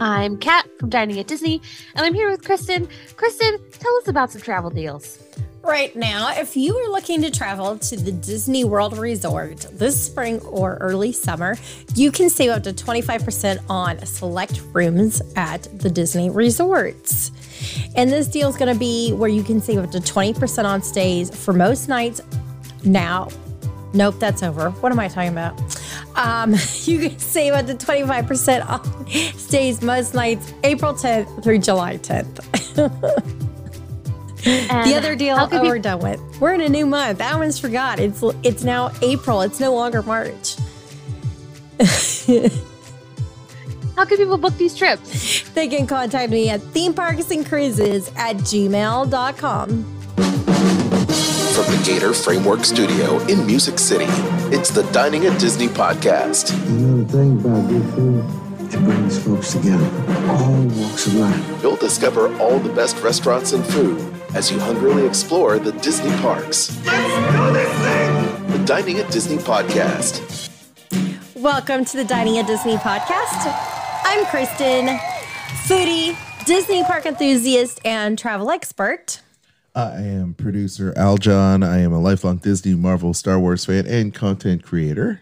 I'm Cat from Dining at Disney, and I'm here with Kristen. Kristen, tell us about some travel deals. Right now, if you are looking to travel to the Disney World Resort this spring or early summer, you can save up to 25% on select rooms at the Disney resorts. And this deal is going to be where you can save up to 20% on stays for most nights now. Nope, that's over. What am I talking about? Um, you can save up to 25% on stays most nights April 10th through July 10th. the other deal oh, we're done with. We're in a new month. That one's forgot. It's it's now April. It's no longer March. How can people book these trips? They can contact me at theme parks and cruises at gmail.com. From the Gator Framework Studio in Music City, it's the Dining at Disney podcast. You know the thing about good food? It brings folks together, all walks of life. You'll discover all the best restaurants and food as you hungrily explore the Disney parks. Let's do this thing! The Dining at Disney podcast. Welcome to the Dining at Disney podcast. I'm Kristen, foodie, Disney park enthusiast, and travel expert. I am producer Aljon. I am a lifelong Disney, Marvel, Star Wars fan and content creator.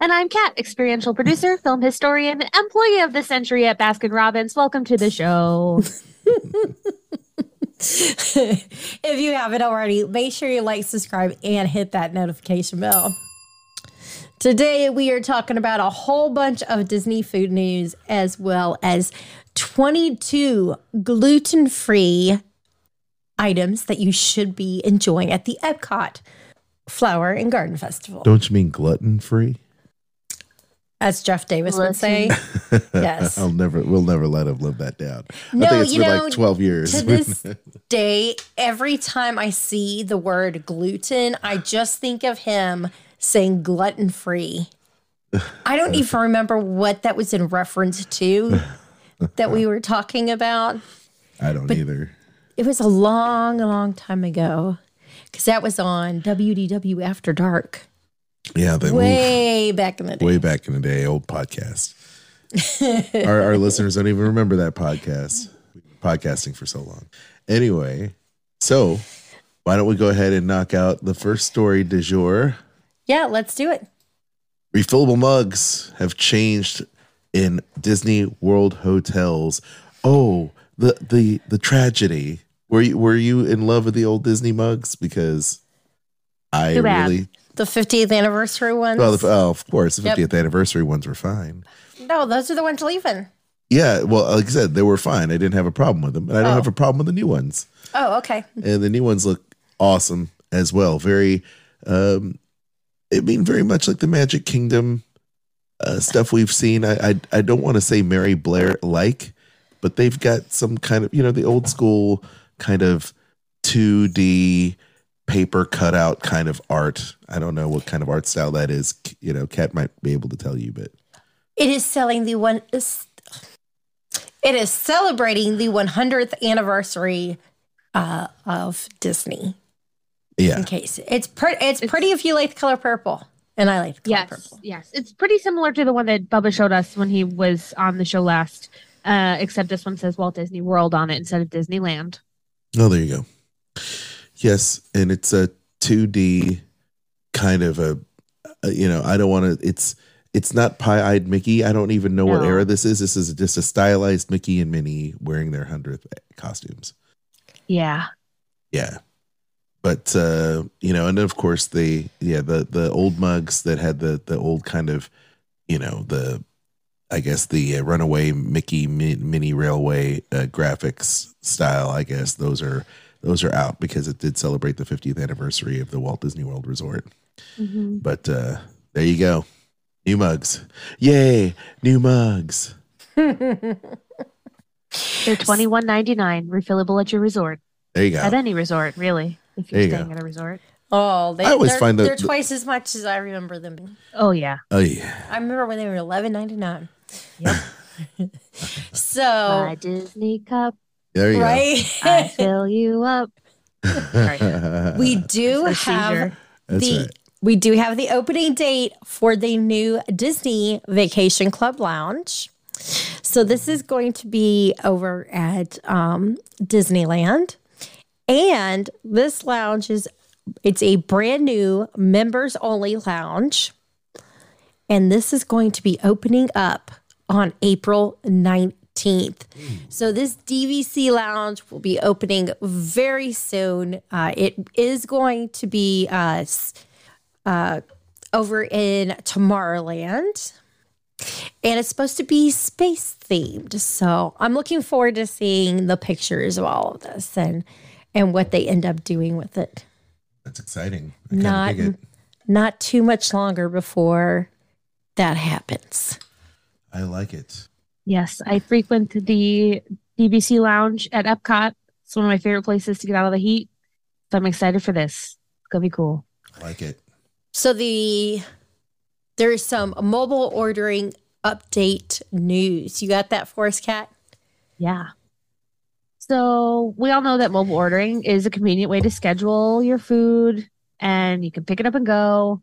And I'm Cat, experiential producer, film historian, employee of the century at Baskin Robbins. Welcome to the show. if you haven't already, make sure you like, subscribe, and hit that notification bell. Today, we are talking about a whole bunch of Disney food news as well as 22 gluten free items that you should be enjoying at the Epcot Flower and Garden Festival. Don't you mean gluten free? As Jeff Davis would say. yes. I'll never we'll never let him live that down. No, I think it's you been know, like 12 years. To this day, every time I see the word gluten, I just think of him saying gluten free. I don't even remember what that was in reference to that we were talking about. I don't But- either. It was a long, long time ago because that was on WDW After Dark, Yeah, that way back in the day. way back in the day, old podcast. our, our listeners don't even remember that podcast. Podcasting for so long. Anyway, so why don't we go ahead and knock out the first story du jour? Yeah, let's do it. Refillable mugs have changed in Disney World hotels. Oh, the the the tragedy. Were you were you in love with the old Disney mugs? Because I Too bad. really The 50th anniversary ones. well, the, oh, of course, the Yep. 50th anniversary ones were fine. no, those are the ones leaving. Yeah, well, like I said, they were fine. I didn't have a problem with them, and I don't Oh. have a problem with the new ones. Oh, okay. And the new ones look awesome as well. Very, um, I mean, very much like the Magic Kingdom uh, stuff we've seen. I I, I don't want to say Mary Blair like, but they've got some kind of you know the old school kind of two D paper cutout kind of art. I don't know what kind of art style that is. You know, Cat might be able to tell you, but It is selling the one. It is celebrating the 100th anniversary uh, of Disney. yeah, In case it's pretty, it's, pretty if you like the color purple, and I like the color Yes, purple. yes. It's pretty similar to the one that Bubba showed us when he was on the show last, uh, except this one says Walt Disney World on it instead of Disneyland. Oh, there you go. Yes, and it's a 2D kind of a, a- you know, I don't want to it's it's not pie-eyed Mickey. I don't even know what era this is. This is just a stylized Mickey and Minnie wearing their 100th costumes. Yeah. Yeah. But uh, you know, and of course the yeah, the the old mugs that had the the old kind of, you know, the I guess the uh, runaway Mickey mi- mini railway uh, graphics style, I guess those are those are out because it did celebrate the 50th anniversary of the Walt Disney World Resort. Mhm. But uh there you go. New mugs. Yay, new mugs. They're twenty one ninety nine, refillable at your resort. There you go. At any resort, really. If you're you go. staying at a resort. Oh, they, I always they're, find the- they're the- twice as much as I remember them. being. Oh yeah. Oh yeah. I remember when they were eleven ninety nine. Yep. So My Disney cup, There you right, I fill you up. go. we do have. That's the right. we do have the opening date for the new Disney Vacation Club Lounge. So this is going to be over at um, Disneyland, and this lounge is it's a brand new members only lounge, and this is going to be opening up on April 19th. So this DVC lounge will be opening very soon. Uh, it is going to be uh, uh, over in Tomorrowland. And it's supposed to be space themed. So I'm looking forward to seeing the pictures of all of this and and what they end up doing with it. That's exciting. I Not dig it. not too much longer before that happens. I like it. Yes, I frequent the DVC lounge at Epcot. It's one of my favorite places to get out of the heat. So I'm excited for this. It's gonna be cool. I like it. So the there is some mobile ordering update news. You got that for us, Cat? Yeah. So we all know that mobile ordering is a convenient way to schedule your food and you can pick it up and go.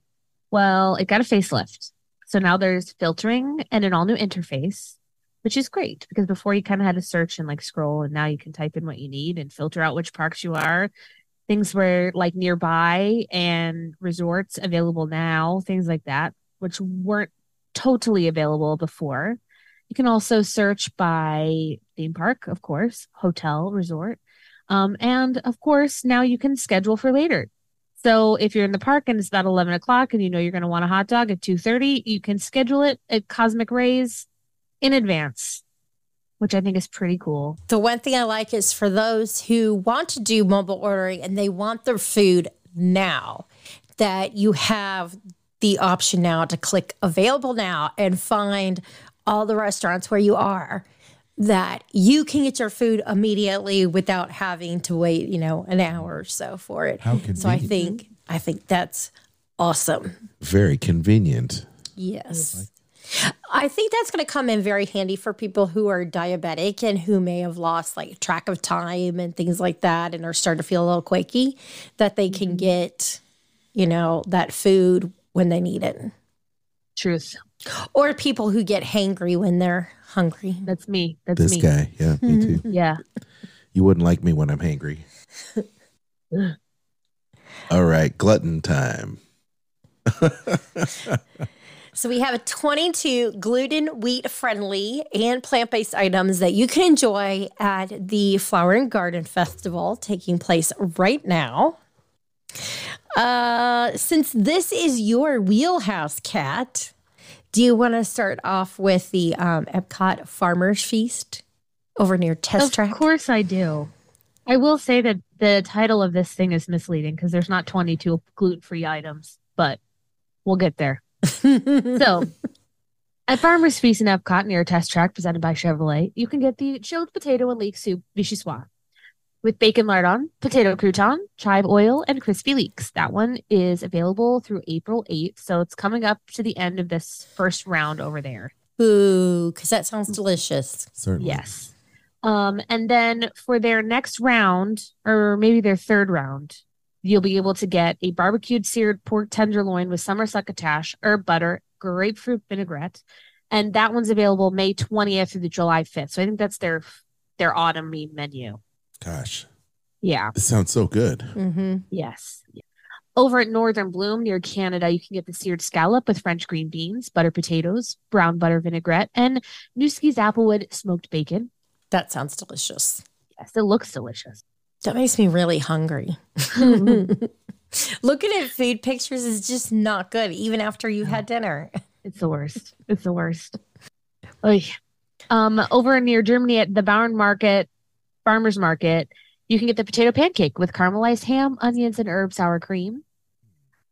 Well, it got a facelift. So now there's filtering and an all new interface, which is great because before you kind of had to search and like scroll and now you can type in what you need and filter out which parks you are. Things were like nearby and resorts available now, things like that, which weren't totally available before. You can also search by theme park, of course, hotel, resort. Um, and of course, now you can schedule for later. So if you're in the park and it's about 11 o'clock and you know you're going to want a hot dog at 2.30, you can schedule it at Cosmic Rays in advance, which I think is pretty cool. The one thing I like is for those who want to do mobile ordering and they want their food now, that you have the option now to click available now and find all the restaurants where you are that you can get your food immediately without having to wait, you know, an hour or so for it. How So I think I think that's awesome. Very convenient. Yes. I think that's going to come in very handy for people who are diabetic and who may have lost like track of time and things like that and are starting to feel a little quaky that they can mm-hmm. get, you know, that food when they need it. Truth. Or people who get hangry when they're hungry. That's me. That's me. This me. guy. Yeah, me too. Yeah. You wouldn't like me when I'm hangry. All right, glutton time. So we have 22 gluten, wheat friendly, and plant based items that you can enjoy at the Flower and Garden Festival taking place right now. Uh, since this is your wheelhouse, Cat, do you want to start off with the um, Epcot Farmers Feast over near Test Of Track? Of course I do. I will say that the title of this thing is misleading because there's not 22 gluten free items, but we'll get there. So, at Farmer's Feast in Epcot near Test Track, presented by Chevrolet, you can get the chilled potato and leek soup vichyssoise with bacon lardon, potato crouton, chive oil, and crispy leeks. That one is available through April 8th, so it's coming up to the end of this first round over there. Ooh, because that sounds delicious. Certainly. Yes. Um, and then for their next round, or maybe their third round, you'll be able to get a barbecued seared pork tenderloin with summer succotash, herb butter, grapefruit vinaigrette, and that one's available May 20th through the July 5th. So I think that's their their autumn menu. Gosh, Yeah. this sounds so good. Mm-hmm. Yes. Over at Northern Bloom near Canada, you can get the seared scallop with French green beans, butter potatoes, brown butter vinaigrette, and Nueske's Applewood smoked bacon. That sounds delicious. Yes, it looks delicious. That makes me really hungry. Looking at food pictures is just not good, even after you had dinner. It's the worst. It's the worst. Oy. Um, over near Germany at the Bauern Market, Farmers Market, you can get the potato pancake with caramelized ham, onions, and herb sour cream.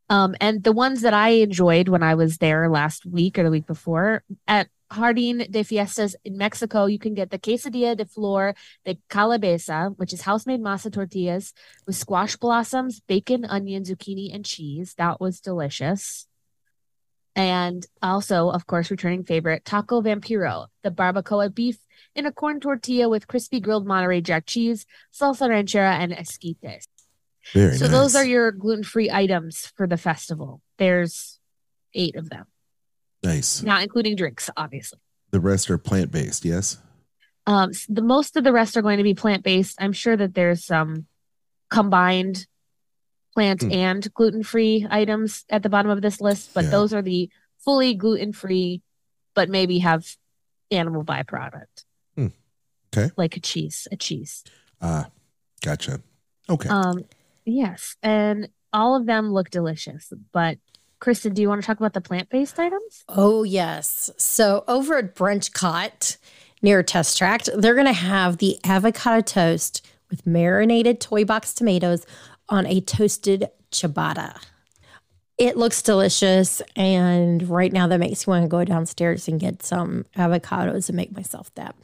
Um, and the ones that I enjoyed when I was there last week or the week before at Jardín de Fiestas in Mexico, you can get the quesadilla de flor de calabaza, which is house made masa tortillas with squash blossoms, bacon, onion, zucchini, and cheese. That was delicious. And also, of course, returning favorite, Taco Vampiro, the barbacoa beef in a corn tortilla with crispy grilled Monterey Jack cheese, salsa ranchera, and esquites. Very so nice. those are your gluten-free items for the festival. There's eight of them, nice. not including drinks, obviously. The rest are plant based. Yes. Um, the most of the rest are going to be plant based. I'm sure that there's some combined plant Hmm. and gluten free items at the bottom of this list, but Yeah. those are the fully gluten free, but maybe have animal byproduct. Hmm. Okay. Like a cheese, a cheese. Ah, gotcha. Okay. Um, yes, and all of them look delicious. But Kristen, do you want to talk about the plant based items? Oh, yes. So over at Brunch Cot near Test Track, they're going to have the avocado toast with marinated toy box tomatoes on a toasted ciabatta. It looks delicious. And right now, that makes me want to go downstairs and get some avocados and make myself that.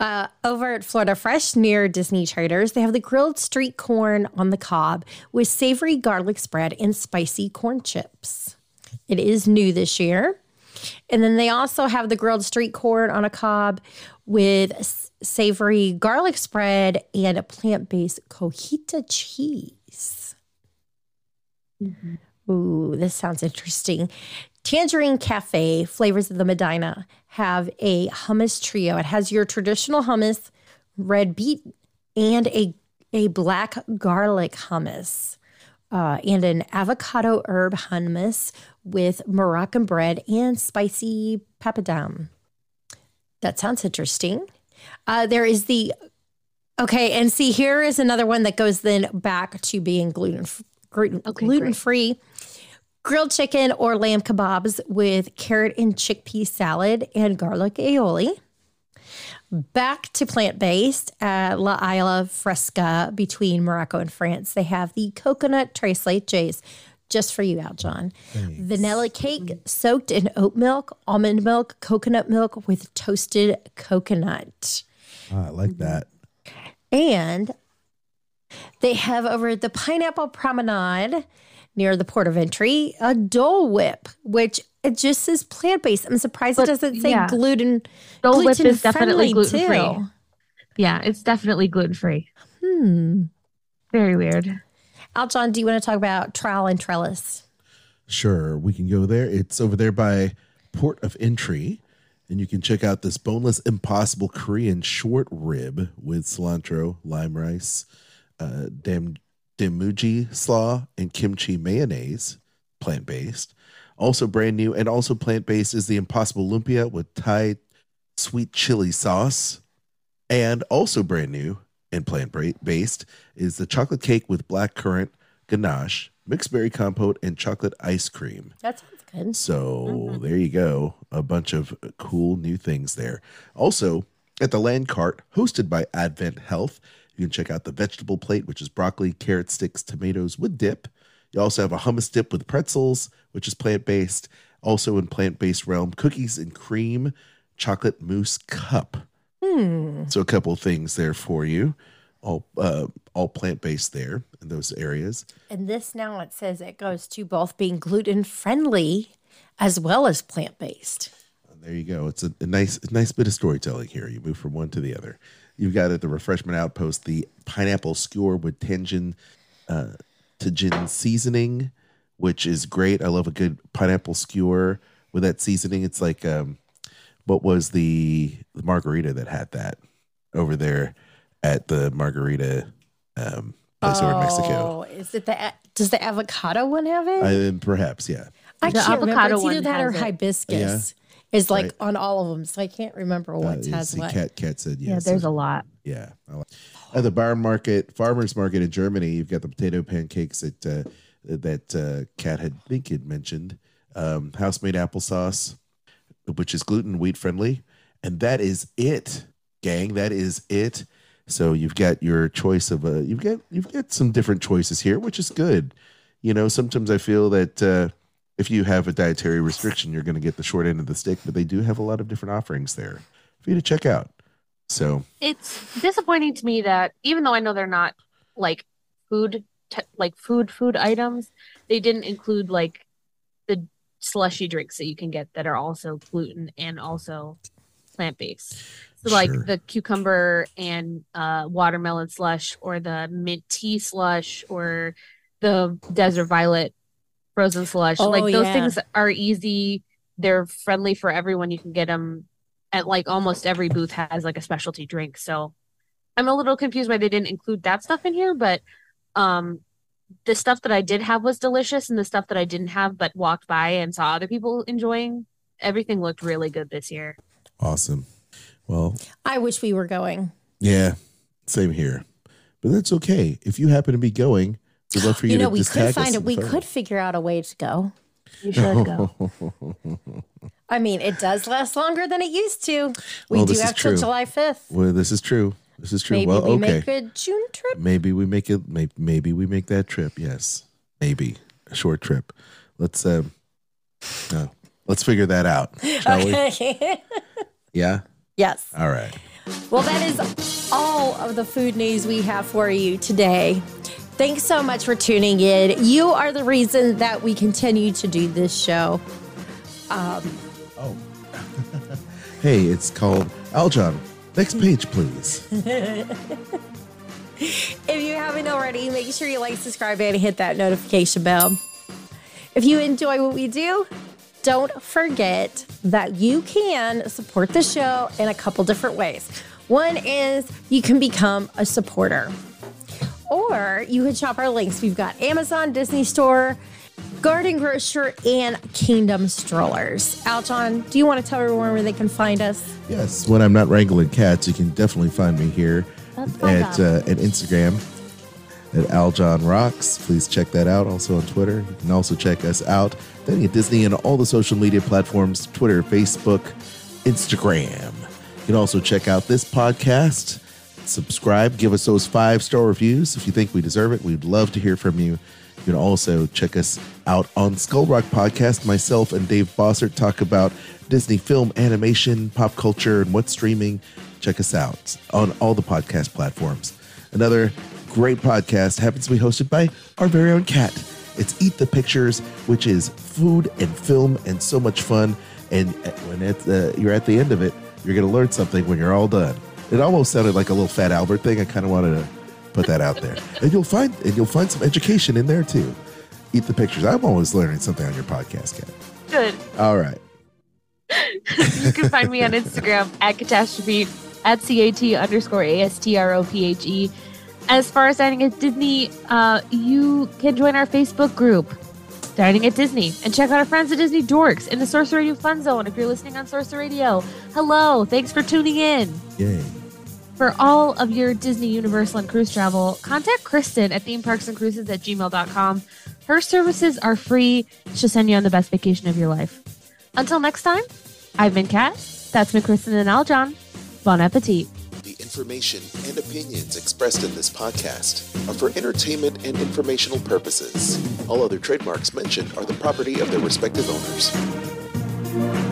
Uh, over at Florida Fresh near Disney Traders, they have the grilled street corn on the cob with savory garlic spread and spicy corn chips. It is new this year. And then they also have the grilled street corn on a cob with savory garlic spread and a plant based cotija cheese. Ooh, this sounds interesting. Tangerine Cafe, Flavors of the Medina, have a hummus trio. It has your traditional hummus, red beet, and a, a black garlic hummus, uh, and an avocado herb hummus with Moroccan bread and spicy papadam. That sounds interesting. Uh, there is the okay, and see here is another one that goes then back to being gluten gluten Okay, gluten great. free. Grilled chicken or lamb kebabs with carrot and chickpea salad and garlic aioli. Back to plant based at La Isla Fresca between Morocco and France. They have the coconut tres leches just for you, Aljon. Vanilla cake soaked in oat milk, almond milk, coconut milk with toasted coconut. Ah, I like that. And they have over at the Pineapple Promenade near the port of entry a Dole Whip, which it just says plant based. I'm surprised But, it doesn't say yeah. gluten. Dole Whip is definitely gluten-friendly, gluten free. Yeah, it's definitely gluten free. Hmm. Very weird. Aljon, do you want to talk about trowel and trellis? Sure, we can go there. It's over there by Port of Entry, and you can check out this boneless impossible Korean short rib with cilantro, lime rice, uh, dam danmuji slaw, and kimchi mayonnaise, plant based. Also brand new and also plant based is the Impossible Lumpia with Thai sweet chili sauce, and also brand new and plant based is the chocolate cake with black currant ganache, mixed berry compote, and chocolate ice cream. That sounds good. So mm-hmm. there you go. A bunch of cool new things there. Also, at the Land Cart, hosted by Advent Health, you can check out the vegetable plate, which is broccoli, carrot sticks, tomatoes with dip. You also have a hummus dip with pretzels, which is plant based. Also in plant based realm, cookies and cream, chocolate mousse cup. So a couple things there for you. All uh, all plant based there in those areas. And this now it says it goes to both being gluten friendly as well as plant based. There you go. It's a, a nice, a nice bit of storytelling here. You move from one to the other. You've got at the refreshment outpost the pineapple skewer with tangerine, uh, Tajin seasoning, which is great. I love a good pineapple skewer with that seasoning. It's like, um, what was the, the margarita that had that over there at the margarita um, place over in Mexico? Oh, is it the does the avocado one have it? I, perhaps, yeah. I The can't remember. avocado It's either one that or it. hibiscus. Is like Right. on all of them, so I can't remember Uh, what you has see what. Cat, Cat said yes. Yeah, there's a lot. Yeah. I like- At the barn market, farmers market in Germany, you've got the potato pancakes that uh, that uh, Cat had I think had mentioned. Um, house made applesauce, which is gluten wheat friendly, and that is it, gang. That is it. So you've got your choice of a you've got you've got some different choices here, which is good. You know, sometimes I feel that uh, if you have a dietary restriction, you're going to get the short end of the stick, but they do have a lot of different offerings there for you to check out. So It's disappointing to me that even though I know they're not like food, te- like food, food items, they didn't include like the slushy drinks that you can get that are also gluten and also plant based. So like Sure. the cucumber and uh, watermelon slush, or the mint tea slush, or the desert violet frozen slush. Oh, like those yeah. things are easy they're friendly for everyone. You can get them at like almost every booth has like a specialty drink. So I'm a little confused why they didn't include that stuff in here, but um the stuff that I did have was delicious and the stuff that I didn't have but walked by and saw other people enjoying, everything looked really good this year. Awesome. Well, I wish we were going. yeah, same here. But that's okay. If you happen to be going, we'd love for you, You know, to we just could tag us find in it. We photo. could figure out a way to go. You should go. I mean, it does last longer than it used to. We Well, do have till. July 5th. Well, this is true. This is true. Maybe well, we okay. make a June trip. maybe we make it. Maybe, maybe we make that trip. Yes, maybe a short trip. Let's um, uh, let's figure that out, shall we? Yeah. yes. All right. Well, that is all of the food news we have for you today. Thanks so much for tuning in. You are the reason that we continue to do this show. Oh. hey, it's called Aljon. Next page, please. If you haven't already, make sure you like, subscribe, and hit that notification bell. If you enjoy what we do, don't forget that you can support the show in a couple different ways. One is you can become a supporter, or you can shop our links. We've got Amazon, Disney Store, Garden Grocer, and Kingdom Strollers. Aljon, do you want to tell everyone where they can find us? Yes, when I'm not wrangling cats, you can definitely find me here at uh, at Instagram at Aljon Rocks. Please check that out. Also on Twitter. You can also check us out Dining at Disney and all the social media platforms: Twitter, Facebook, Instagram. You can also check out this podcast. Subscribe, give us those five star reviews if you think we deserve it. We'd love to hear from you. You can also check us out on Skull Rock Podcast. Myself and Dave Bossert talk about Disney film, animation, pop culture, and what's streaming. Check us out on all the podcast platforms. Another great podcast happens to be hosted by our very own cat. It's Eat the Pictures, which is food and film and so much fun. And when it's, uh, you're at the end of it, you're going to learn something when you're all done. It almost sounded like a little Fat Albert thing. I kind of wanted to put that out there, and you'll find and you'll find some education in there too. Eat the pictures. I'm always learning something on your podcast, Cat. Good. All right. you can find me on Instagram at catastrophe at cat underscore a s t r o p h e. As far as dining at Disney, uh, you can join our Facebook group, Dining at Disney, and check out our friends at Disney Dorks in the Sorcerer Radio Fun Zone. If you're listening on Sorcerer Radio, hello, thanks for tuning in. Yay. For all of your Disney, Universal, and cruise travel, contact Kristen at themeparksandcruises at gmail.com. Her services are free. She'll send you on the best vacation of your life. Until next time, I've been Cat. That's been Kristen and Aljon. Bon appetit. The information and opinions expressed in this podcast are for entertainment and informational purposes. All other trademarks mentioned are the property of their respective owners.